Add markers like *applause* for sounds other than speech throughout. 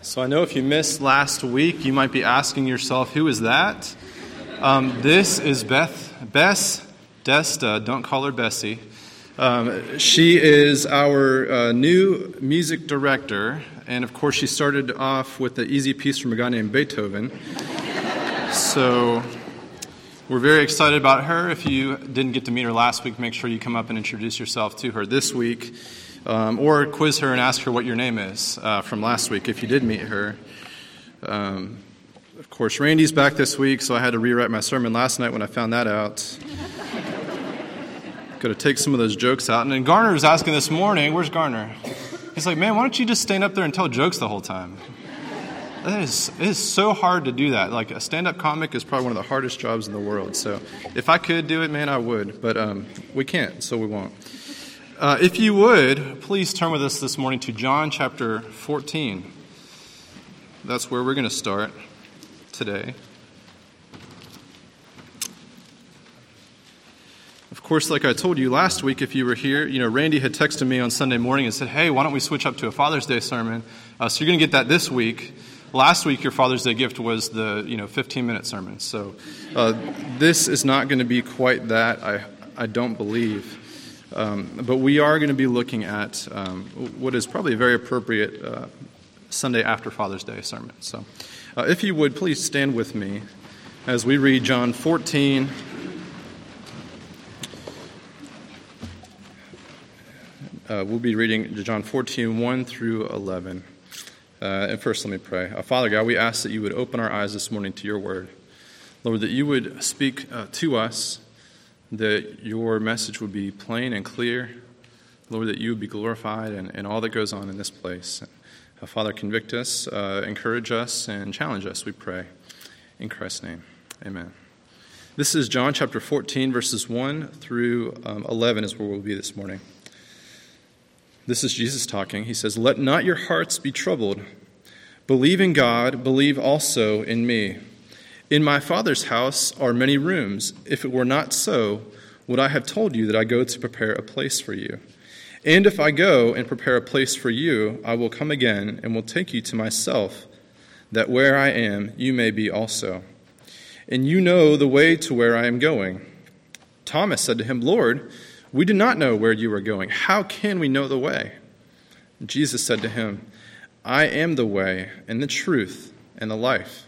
So I know if you missed last week, you might be asking yourself, who is that? Um, this is Beth, Bess Desta. Don't call her Bessie. Um, she is our uh, new music director, and of course, she started off with the easy piece from a guy named Beethoven. So we're very excited about her. If you didn't get to meet her last week, make sure you come up and introduce yourself to her this week um, or quiz her and ask her what your name is uh, from last week if you did meet her. Um, of course, Randy's back this week, so I had to rewrite my sermon last night when I found that out. *laughs* Got to take some of those jokes out. And then Garner was asking this morning, where's Garner? He's like, man, why don't you just stand up there and tell jokes the whole time? It is, it is so hard to do that. Like a stand up comic is probably one of the hardest jobs in the world. So if I could do it, man, I would. But um, we can't, so we won't. Uh, if you would, please turn with us this morning to John chapter 14. That's where we're going to start today. Of course, like I told you last week, if you were here, you know, Randy had texted me on Sunday morning and said, Hey, why don't we switch up to a Father's Day sermon? Uh, so you're going to get that this week. Last week, your Father's Day gift was the, you know, 15 minute sermon. So uh, this is not going to be quite that, I, I don't believe. Um, but we are going to be looking at um, what is probably a very appropriate uh, Sunday after Father's Day sermon. So, uh, if you would, please stand with me as we read John 14. Uh, we'll be reading John 14, 1 through 11. Uh, and first, let me pray. Uh, Father God, we ask that you would open our eyes this morning to your word. Lord, that you would speak uh, to us that your message would be plain and clear. Lord, that you would be glorified and, and all that goes on in this place. Uh, Father, convict us, uh, encourage us, and challenge us, we pray. In Christ's name, amen. This is John chapter 14, verses 1 through um, 11, is where we'll be this morning. This is Jesus talking. He says, Let not your hearts be troubled. Believe in God, believe also in me. In my Father's house are many rooms. If it were not so, would I have told you that I go to prepare a place for you? And if I go and prepare a place for you, I will come again and will take you to myself, that where I am, you may be also. And you know the way to where I am going. Thomas said to him, Lord, we do not know where you are going. How can we know the way? Jesus said to him, I am the way and the truth and the life.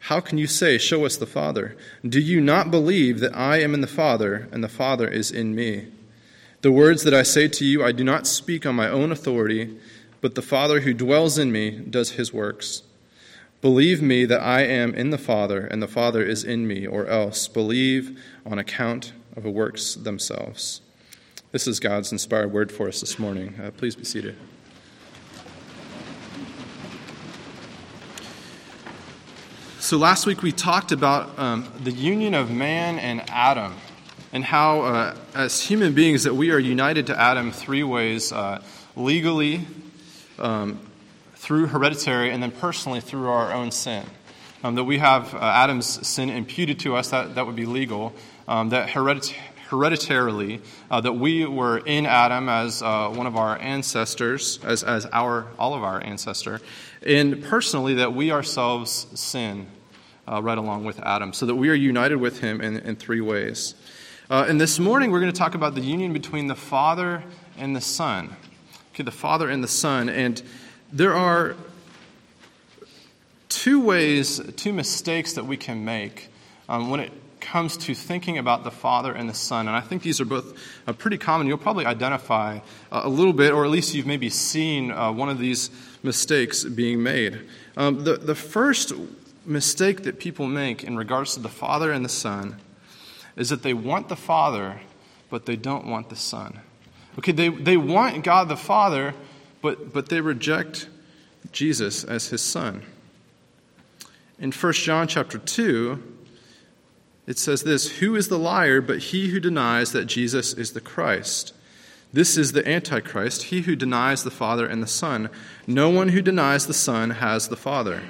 How can you say, Show us the Father? Do you not believe that I am in the Father, and the Father is in me? The words that I say to you, I do not speak on my own authority, but the Father who dwells in me does his works. Believe me that I am in the Father, and the Father is in me, or else believe on account of the works themselves. This is God's inspired word for us this morning. Uh, please be seated. So, last week we talked about um, the union of man and Adam and how, uh, as human beings, that we are united to Adam three ways uh, legally, um, through hereditary, and then personally through our own sin. Um, that we have uh, Adam's sin imputed to us, that, that would be legal. Um, that heredit- hereditarily, uh, that we were in Adam as uh, one of our ancestors, as, as our, all of our ancestor, and personally that we ourselves sin uh, right along with Adam, so that we are united with him in, in three ways. Uh, and this morning we're going to talk about the union between the Father and the Son. Okay, the Father and the Son. And there are two ways, two mistakes that we can make um, when it comes to thinking about the Father and the Son. And I think these are both uh, pretty common. You'll probably identify uh, a little bit, or at least you've maybe seen uh, one of these mistakes being made. Um, the, the first mistake that people make in regards to the Father and the Son is that they want the Father, but they don't want the Son. Okay, they, they want God the Father, but, but they reject Jesus as his Son. In 1 John chapter 2, it says this Who is the liar but he who denies that Jesus is the Christ? This is the Antichrist, he who denies the Father and the Son. No one who denies the Son has the Father.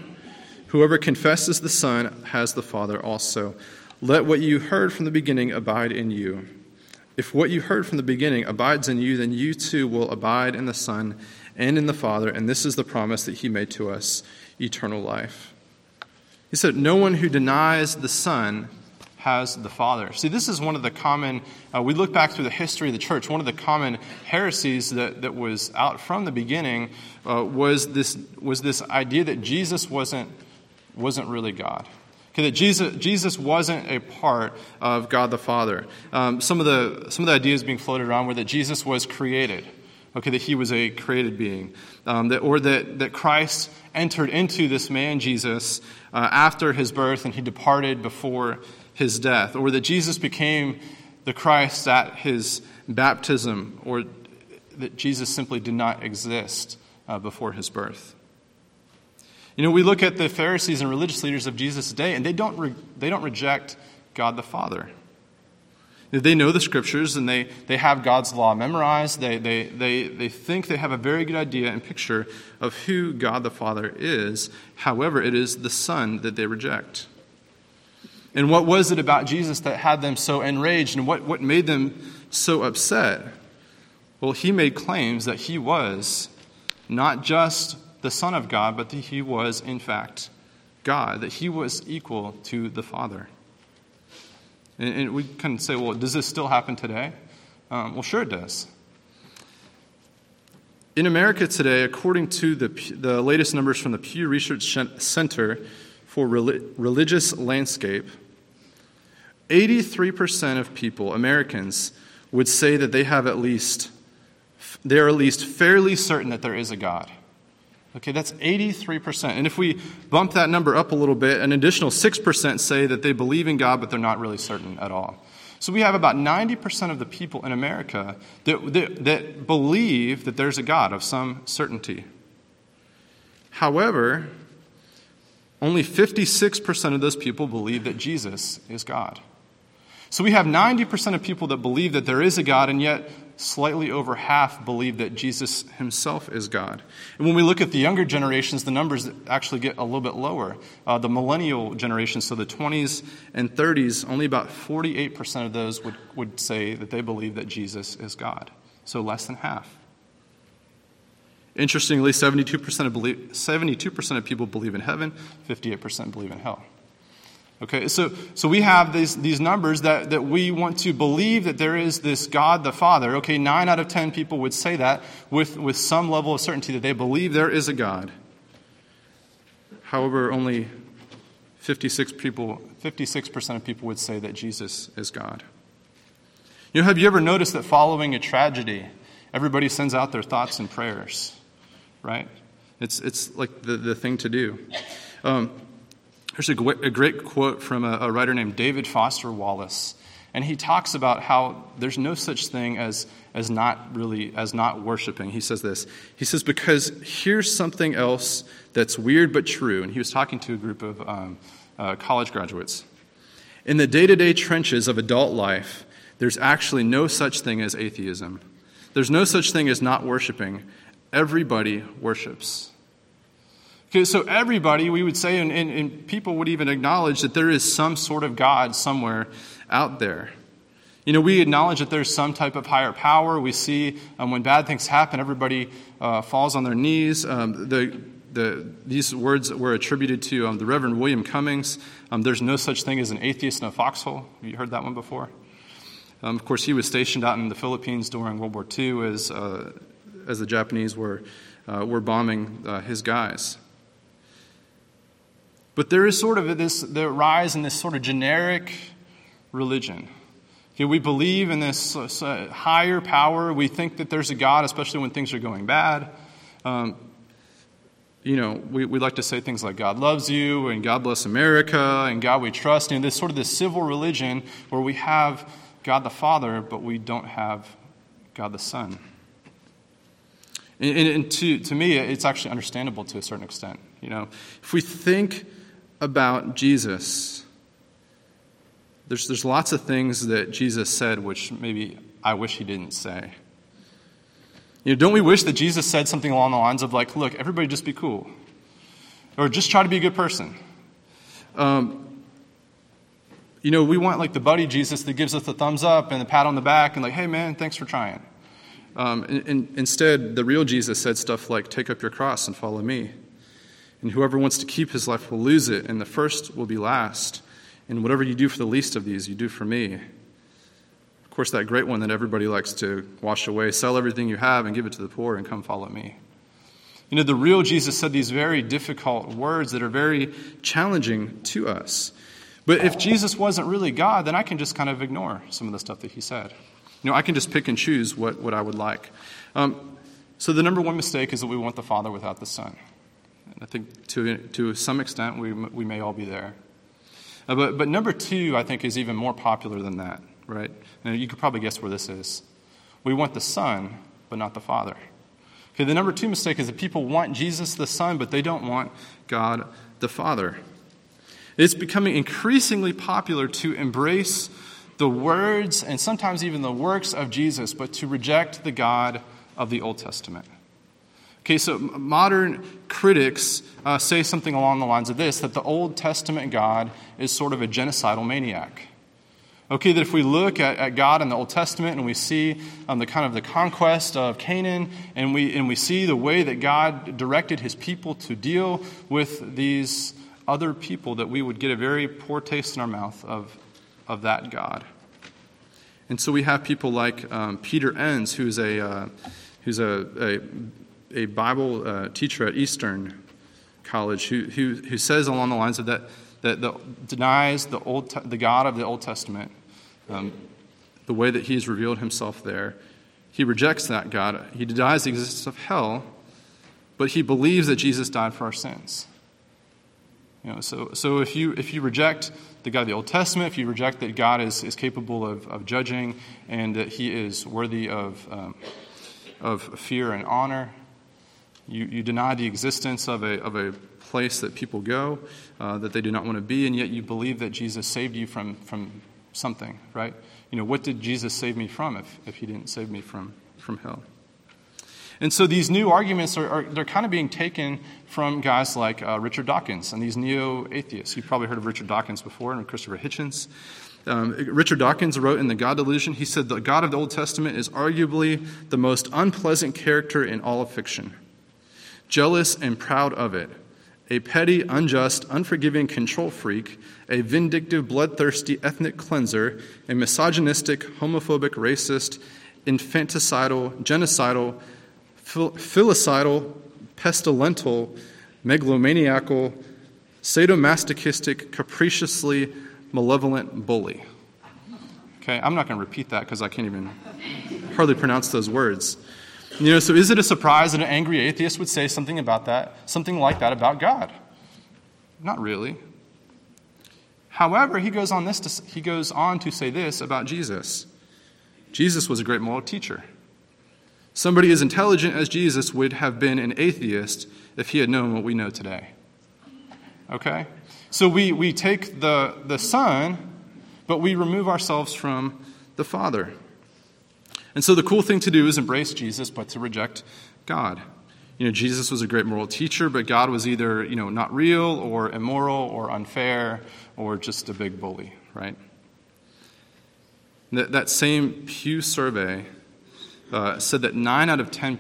Whoever confesses the Son has the Father also. Let what you heard from the beginning abide in you. If what you heard from the beginning abides in you, then you too will abide in the Son and in the Father, and this is the promise that he made to us eternal life. He said, No one who denies the Son has the Father. See, this is one of the common, uh, we look back through the history of the church, one of the common heresies that, that was out from the beginning uh, was, this, was this idea that Jesus wasn't, wasn't really God. Okay, that Jesus, Jesus wasn't a part of God the Father. Um, some, of the, some of the ideas being floated around were that Jesus was created okay, that he was a created being, um, that, or that, that Christ entered into this man Jesus uh, after his birth and he departed before his death, or that Jesus became the Christ at his baptism, or that Jesus simply did not exist uh, before his birth. You know, we look at the Pharisees and religious leaders of Jesus' day, and they don't, re- they don't reject God the Father. They know the scriptures and they, they have God's law memorized. They, they, they, they think they have a very good idea and picture of who God the Father is. However, it is the Son that they reject. And what was it about Jesus that had them so enraged and what, what made them so upset? Well, he made claims that he was not just the Son of God, but that he was, in fact, God, that he was equal to the Father. And, and we can say, well, does this still happen today? Um, well, sure it does. In America today, according to the, the latest numbers from the Pew Research Center for Religious Landscape, 83% of people, Americans, would say that they have at least, they're at least fairly certain that there is a God. Okay, that's 83%. And if we bump that number up a little bit, an additional 6% say that they believe in God, but they're not really certain at all. So we have about 90% of the people in America that, that, that believe that there's a God of some certainty. However, only 56% of those people believe that Jesus is God. So we have 90% of people that believe that there is a God, and yet slightly over half believe that Jesus himself is God. And when we look at the younger generations, the numbers actually get a little bit lower. Uh, the millennial generation, so the 20s and 30s, only about 48% of those would, would say that they believe that Jesus is God. So less than half. Interestingly, 72% of, believe, 72% of people believe in heaven, 58% believe in hell. Okay, so, so we have these, these numbers that, that we want to believe that there is this God the Father. Okay, nine out of ten people would say that with, with some level of certainty that they believe there is a God. However, only 56 people, 56% of people would say that Jesus is God. You know, have you ever noticed that following a tragedy, everybody sends out their thoughts and prayers, right? It's, it's like the, the thing to do. Um, there's a, great quote from a, a writer named David Foster Wallace. And he talks about how there's no such thing as, as not really, as not worshiping. He says this. He says, because here's something else that's weird but true. And he was talking to a group of um, uh, college graduates. In the day to day trenches of adult life, there's actually no such thing as atheism. There's no such thing as not worshiping. Everybody worships. So everybody, we would say, and, and, and, people would even acknowledge that there is some sort of God somewhere out there. You know, we acknowledge that there's some type of higher power. We see um, when bad things happen, everybody uh, falls on their knees. Um, the, the, these words were attributed to um, the Reverend William Cummings. Um, there's no such thing as an atheist in a foxhole. Have you heard that one before? Um, of course, he was stationed out in the Philippines during World War II as, uh, as the Japanese were, uh, were bombing uh, his guys. But there is sort of this the rise in this sort of generic religion. Okay, we believe in this uh, higher power. We think that there's a God, especially when things are going bad. Um, you know, we, we like to say things like God loves you and God bless America and God we trust. And this sort of this civil religion where we have God the Father, but we don't have God the Son. And, and, and to, to me, it's actually understandable to a certain extent. You know, if we think about Jesus, there's, there's lots of things that Jesus said which maybe I wish he didn't say. You know, don't we wish that Jesus said something along the lines of, like, look, everybody just be cool? Or just try to be a good person? Um, you know, we want like the buddy Jesus that gives us the thumbs up and the pat on the back and like, hey man, thanks for trying. Um, and, and instead, the real Jesus said stuff like, take up your cross and follow me. And whoever wants to keep his life will lose it, and the first will be last. And whatever you do for the least of these, you do for me. Of course, that great one that everybody likes to wash away sell everything you have and give it to the poor and come follow me. You know, the real Jesus said these very difficult words that are very challenging to us. But if Jesus wasn't really God, then I can just kind of ignore some of the stuff that he said. You know, I can just pick and choose what, what I would like. Um, so the number one mistake is that we want the Father without the Son. I think to, to some extent we, we may all be there. Uh, but, but number two, I think, is even more popular than that, right? And you could probably guess where this is. We want the Son, but not the Father. Okay, the number two mistake is that people want Jesus the Son, but they don't want God the Father. It's becoming increasingly popular to embrace the words and sometimes even the works of Jesus, but to reject the God of the Old Testament. Okay, so modern critics uh, say something along the lines of this that the Old Testament God is sort of a genocidal maniac. Okay, that if we look at, at God in the Old Testament and we see um, the kind of the conquest of Canaan and we, and we see the way that God directed his people to deal with these other people, that we would get a very poor taste in our mouth of, of that God. And so we have people like um, Peter Enns, who's a, uh, who's a, a, a Bible uh, teacher at Eastern College, who, who, who says along the lines of that, that the, denies the, Old, the God of the Old Testament, um, the way that he has revealed himself there. He rejects that God. He denies the existence of hell, but he believes that Jesus died for our sins. You know, so, so if, you, if you reject the God of the Old Testament, if you reject that God is, is capable of, of judging and that he is worthy of, um, of fear and honor, you, you deny the existence of a, of a place that people go uh, that they do not want to be, and yet you believe that Jesus saved you from, from something, right? You know, what did Jesus save me from if, if he didn't save me from, from hell? And so these new arguments are, are they're kind of being taken from guys like uh, Richard Dawkins and these neo-atheists. You've probably heard of Richard Dawkins before and Christopher Hitchens. Um, Richard Dawkins wrote in The God Delusion, he said, The God of the Old Testament is arguably the most unpleasant character in all of fiction. Jealous and proud of it, a petty, unjust, unforgiving control freak, a vindictive, bloodthirsty ethnic cleanser, a misogynistic, homophobic, racist, infanticidal, genocidal, filicidal, pestilential, megalomaniacal, sadomasochistic, capriciously malevolent bully. Okay, I'm not going to repeat that because I can't even hardly pronounce those words. You know, so is it a surprise that an angry atheist would say something about that, something like that about God? Not really. However, he goes on this to, he goes on to say this about Jesus. Jesus was a great moral teacher. Somebody as intelligent as Jesus would have been an atheist if he had known what we know today. Okay? So we, we take the, the Son, but we remove ourselves from the Father. And so the cool thing to do is embrace Jesus, but to reject God. You know, Jesus was a great moral teacher, but God was either, you know, not real or immoral or unfair or just a big bully, right? That, that same Pew survey uh, said that nine out, of 10,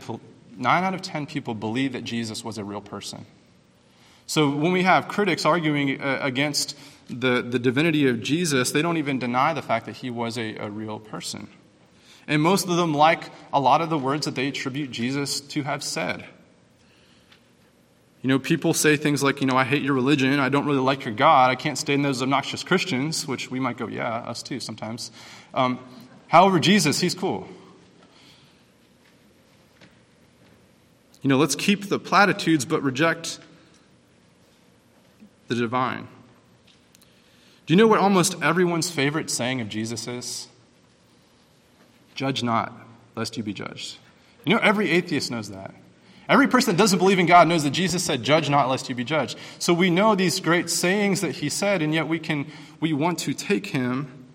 nine out of 10 people believe that Jesus was a real person. So when we have critics arguing uh, against the, the divinity of Jesus, they don't even deny the fact that he was a, a real person. And most of them like a lot of the words that they attribute Jesus to have said. You know, people say things like, you know, I hate your religion, I don't really like your God, I can't stand those obnoxious Christians, which we might go, yeah, us too sometimes. Um, however, Jesus, he's cool. You know, let's keep the platitudes but reject the divine. Do you know what almost everyone's favorite saying of Jesus is? Judge not, lest you be judged. You know, every atheist knows that. Every person that doesn't believe in God knows that Jesus said, Judge not, lest you be judged. So we know these great sayings that he said, and yet we, can, we want to take him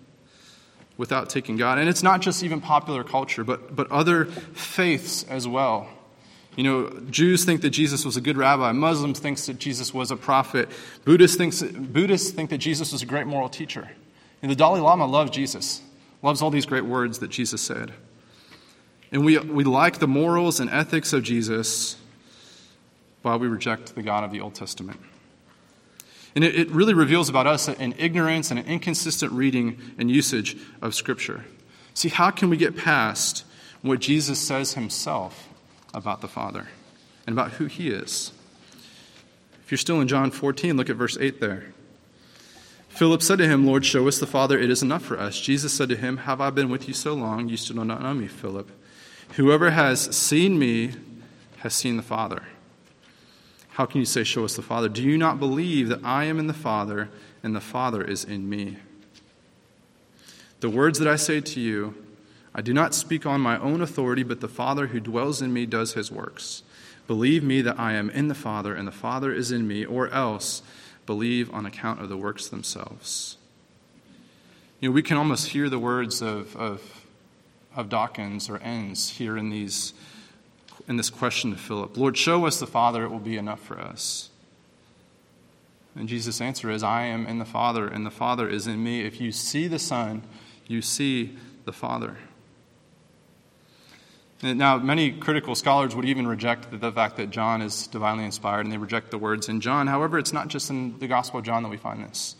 without taking God. And it's not just even popular culture, but, but other faiths as well. You know, Jews think that Jesus was a good rabbi. Muslims think that Jesus was a prophet. Buddhists, thinks, Buddhists think that Jesus was a great moral teacher. And the Dalai Lama loved Jesus, loves all these great words that Jesus said. And we, we like the morals and ethics of Jesus while we reject the God of the Old Testament. And it, it really reveals about us an ignorance and an inconsistent reading and usage of Scripture. See, how can we get past what Jesus says himself about the Father and about who he is? If you're still in John 14, look at verse 8 there. Philip said to him, Lord, show us the Father, it is enough for us. Jesus said to him, Have I been with you so long? You still do not know me, Philip. Whoever has seen me has seen the Father. How can you say, Show us the Father? Do you not believe that I am in the Father and the Father is in me? The words that I say to you, I do not speak on my own authority, but the Father who dwells in me does his works. Believe me that I am in the Father and the Father is in me, or else believe on account of the works themselves. You know, we can almost hear the words of, of, of Dawkins or Enns here in these in this question to Philip Lord, show us the Father, it will be enough for us. And Jesus' answer is, I am in the Father, and the Father is in me. If you see the Son, you see the Father. Now, many critical scholars would even reject the fact that John is divinely inspired, and they reject the words in John. However, it's not just in the Gospel of John that we find this.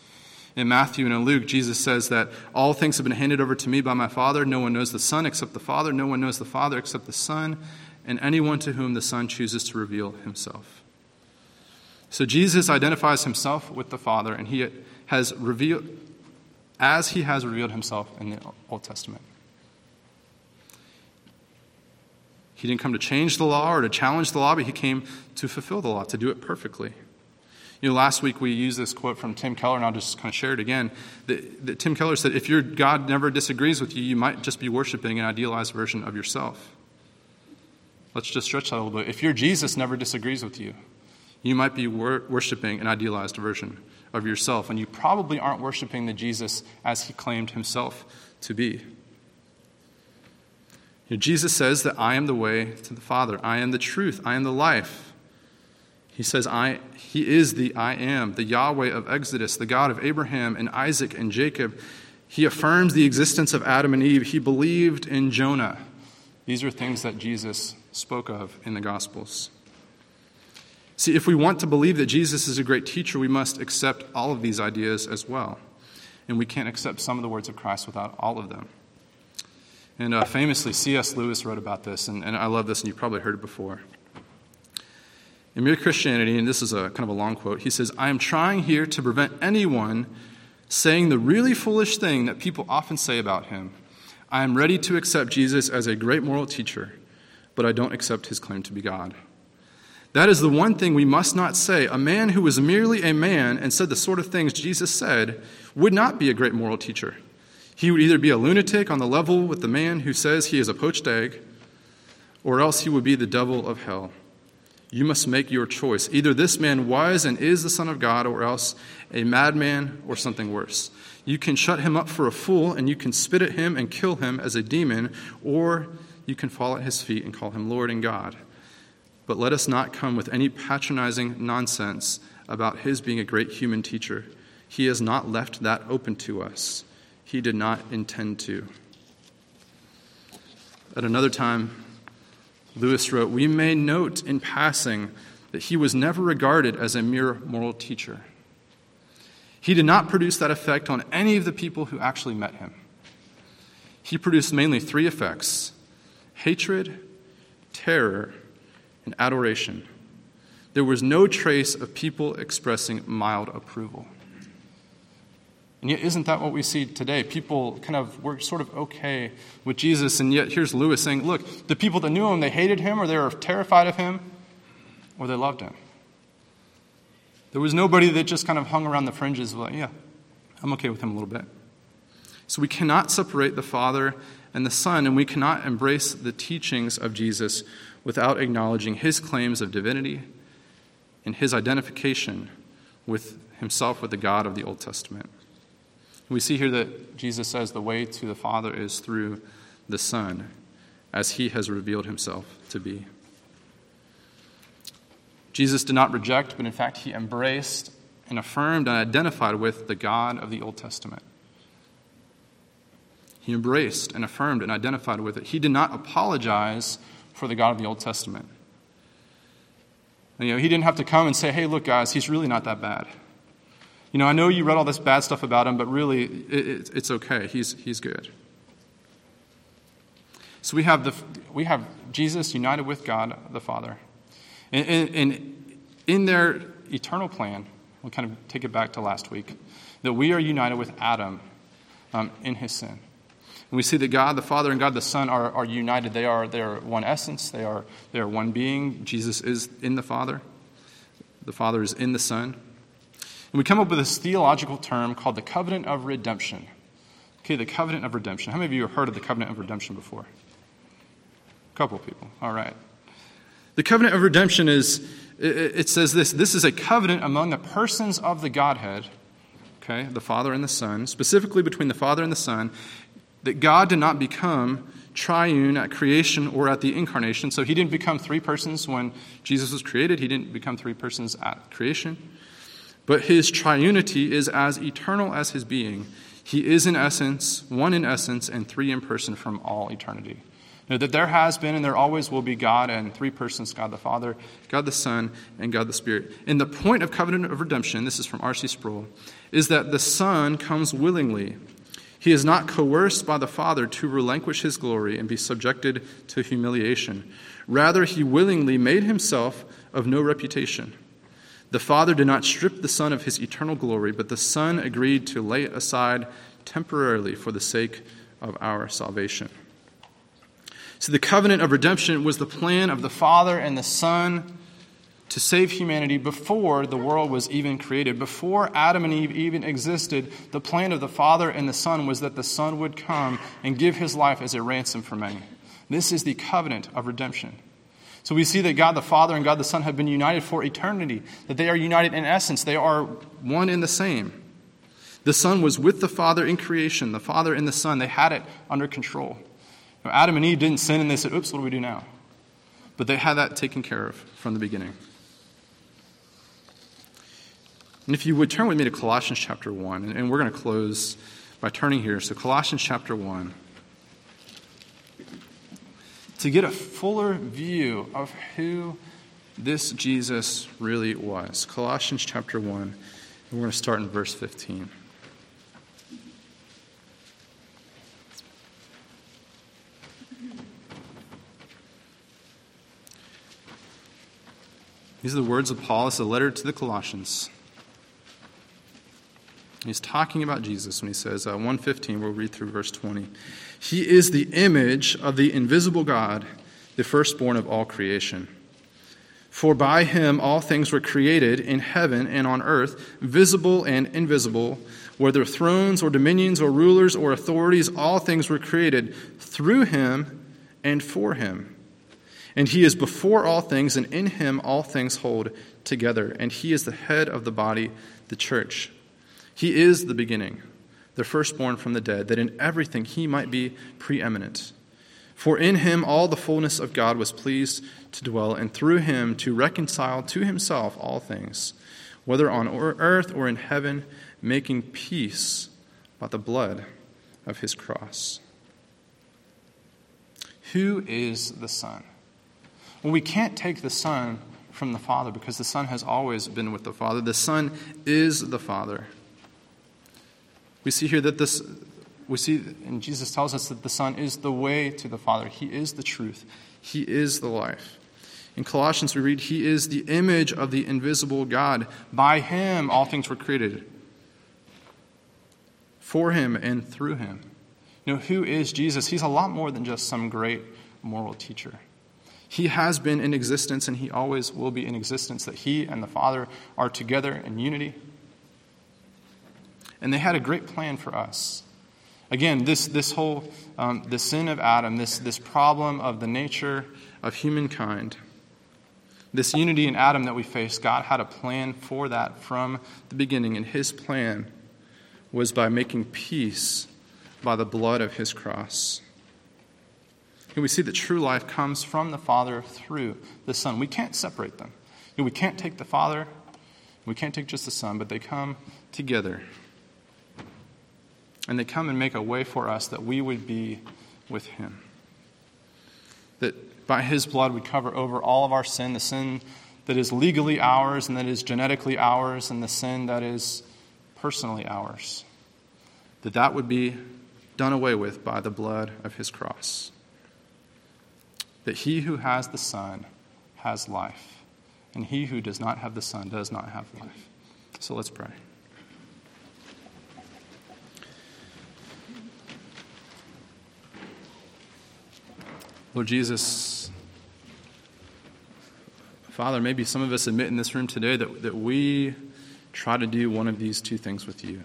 In Matthew and in Luke, Jesus says that all things have been handed over to me by my Father. No one knows the Son except the Father. No one knows the Father except the Son, and anyone to whom the Son chooses to reveal himself. So Jesus identifies himself with the Father, and he has revealed, as he has revealed himself in the Old Testament. He didn't come to change the law or to challenge the law, but he came to fulfill the law, to do it perfectly. You know, last week we used this quote from Tim Keller, and I'll just kind of share it again. That, that Tim Keller said, If your God never disagrees with you, you might just be worshiping an idealized version of yourself. Let's just stretch that a little bit. If your Jesus never disagrees with you, you might be wor- worshiping an idealized version of yourself, and you probably aren't worshiping the Jesus as he claimed himself to be. You know, Jesus says that I am the way to the Father, I am the truth, I am the life. He says, I, He is the I am, the Yahweh of Exodus, the God of Abraham and Isaac and Jacob. He affirms the existence of Adam and Eve. He believed in Jonah. These are things that Jesus spoke of in the Gospels. See, if we want to believe that Jesus is a great teacher, we must accept all of these ideas as well. And we can't accept some of the words of Christ without all of them. And uh, famously, C.S. Lewis wrote about this, and, and I love this, and you've probably heard it before. In Mere Christianity, and this is a kind of a long quote, he says, I am trying here to prevent anyone saying the really foolish thing that people often say about him. I am ready to accept Jesus as a great moral teacher but I don't accept his claim to be God. That is the one thing we must not say. A man who was merely a man and said the sort of things Jesus said would not be a great moral teacher. He would either be a lunatic on the level with the man who says he is a poached egg, or else he would be the devil of hell. You must make your choice. Either this man was and is the Son of God, or else a madman or something worse. You can shut him up for a fool, and you can spit at him and kill him as a demon, or you can fall at his feet and call him Lord and God. But let us not come with any patronizing nonsense about his being a great human teacher. He has not left that open to us, he did not intend to. At another time, Lewis wrote, We may note in passing that he was never regarded as a mere moral teacher. He did not produce that effect on any of the people who actually met him. He produced mainly three effects hatred, terror, and adoration. There was no trace of people expressing mild approval. And yet, isn't that what we see today? People kind of were sort of okay with Jesus, and yet here's Lewis saying, Look, the people that knew him, they hated him, or they were terrified of him, or they loved him. There was nobody that just kind of hung around the fringes, like, Yeah, I'm okay with him a little bit. So we cannot separate the Father and the Son, and we cannot embrace the teachings of Jesus without acknowledging his claims of divinity and his identification with himself with the God of the Old Testament. We see here that Jesus says the way to the Father is through the Son, as he has revealed himself to be. Jesus did not reject, but in fact, he embraced and affirmed and identified with the God of the Old Testament. He embraced and affirmed and identified with it. He did not apologize for the God of the Old Testament. You know, he didn't have to come and say, hey, look, guys, he's really not that bad. You know, I know you read all this bad stuff about him, but really, it, it, it's okay. He's, he's good. So we have, the, we have Jesus united with God the Father. And, and, and in their eternal plan, we'll kind of take it back to last week, that we are united with Adam um, in his sin. And we see that God the Father and God the Son are, are united. They are, they are one essence, they are, they are one being. Jesus is in the Father, the Father is in the Son. And we come up with this theological term called the covenant of redemption. Okay, the covenant of redemption. How many of you have heard of the covenant of redemption before? A couple people. All right. The covenant of redemption is, it says this this is a covenant among the persons of the Godhead, okay, the Father and the Son, specifically between the Father and the Son, that God did not become triune at creation or at the incarnation. So he didn't become three persons when Jesus was created, he didn't become three persons at creation. But his triunity is as eternal as his being. He is in essence, one in essence, and three in person from all eternity. Know that there has been and there always will be God and three persons God the Father, God the Son, and God the Spirit. And the point of covenant of redemption, this is from R.C. Sproul, is that the Son comes willingly he is not coerced by the Father to relinquish his glory and be subjected to humiliation. Rather, he willingly made himself of no reputation. The Father did not strip the Son of his eternal glory, but the Son agreed to lay it aside temporarily for the sake of our salvation. So, the covenant of redemption was the plan of the Father and the Son to save humanity before the world was even created. Before Adam and Eve even existed, the plan of the Father and the Son was that the Son would come and give his life as a ransom for many. This is the covenant of redemption. So we see that God the Father and God the Son have been united for eternity, that they are united in essence, they are one and the same. The Son was with the Father in creation, the Father and the Son, they had it under control. Adam and Eve didn't sin and they said, oops, what do we do now? But they had that taken care of from the beginning. And if you would turn with me to Colossians chapter 1, and we're going to close by turning here. So, Colossians chapter 1. To get a fuller view of who this Jesus really was. Colossians chapter 1, and we're going to start in verse 15. These are the words of Paul. It's a letter to the Colossians. He's talking about Jesus when he says, uh, 115, we'll read through verse 20. He is the image of the invisible God, the firstborn of all creation. For by him all things were created in heaven and on earth, visible and invisible, whether thrones or dominions or rulers or authorities, all things were created through him and for him. And he is before all things, and in him all things hold together. And he is the head of the body, the church. He is the beginning, the firstborn from the dead, that in everything he might be preeminent. For in him all the fullness of God was pleased to dwell, and through him to reconcile to himself all things, whether on earth or in heaven, making peace by the blood of his cross. Who is the Son? Well, we can't take the Son from the Father because the Son has always been with the Father. The Son is the Father. We see here that this, we see, and Jesus tells us that the Son is the way to the Father. He is the truth. He is the life. In Colossians, we read, He is the image of the invisible God. By Him, all things were created. For Him and through Him. You know, who is Jesus? He's a lot more than just some great moral teacher. He has been in existence and He always will be in existence, that He and the Father are together in unity. And they had a great plan for us. Again, this, this whole um, the sin of Adam, this, this problem of the nature of humankind, this unity in Adam that we face, God had a plan for that from the beginning, and his plan was by making peace by the blood of his cross. And we see that true life comes from the Father through the Son. We can't separate them. we can't take the Father, we can't take just the Son, but they come together. And they come and make a way for us that we would be with Him. That by His blood we cover over all of our sin, the sin that is legally ours and that is genetically ours, and the sin that is personally ours. That that would be done away with by the blood of His cross. That he who has the Son has life, and he who does not have the Son does not have life. So let's pray. Lord Jesus, Father, maybe some of us admit in this room today that, that we try to do one of these two things with you.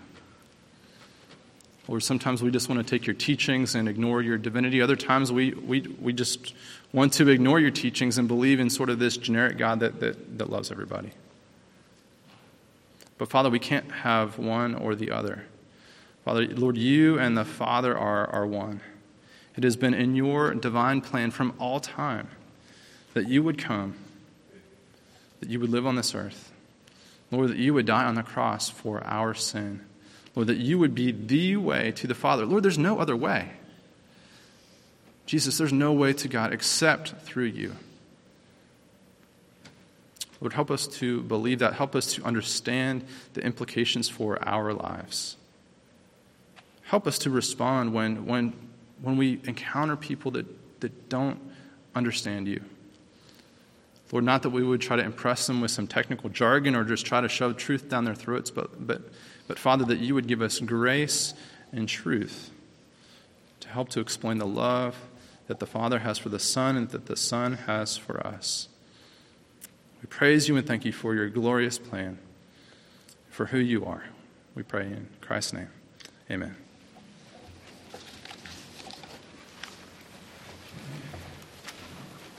Or sometimes we just want to take your teachings and ignore your divinity. Other times we, we, we just want to ignore your teachings and believe in sort of this generic God that, that, that loves everybody. But Father, we can't have one or the other. Father, Lord, you and the Father are, are one. It has been in your divine plan from all time that you would come, that you would live on this earth. Lord, that you would die on the cross for our sin. Lord, that you would be the way to the Father. Lord, there's no other way. Jesus, there's no way to God except through you. Lord, help us to believe that. Help us to understand the implications for our lives. Help us to respond when, when when we encounter people that, that don't understand you. Lord, not that we would try to impress them with some technical jargon or just try to shove truth down their throats, but, but, but Father, that you would give us grace and truth to help to explain the love that the Father has for the Son and that the Son has for us. We praise you and thank you for your glorious plan, for who you are. We pray in Christ's name. Amen.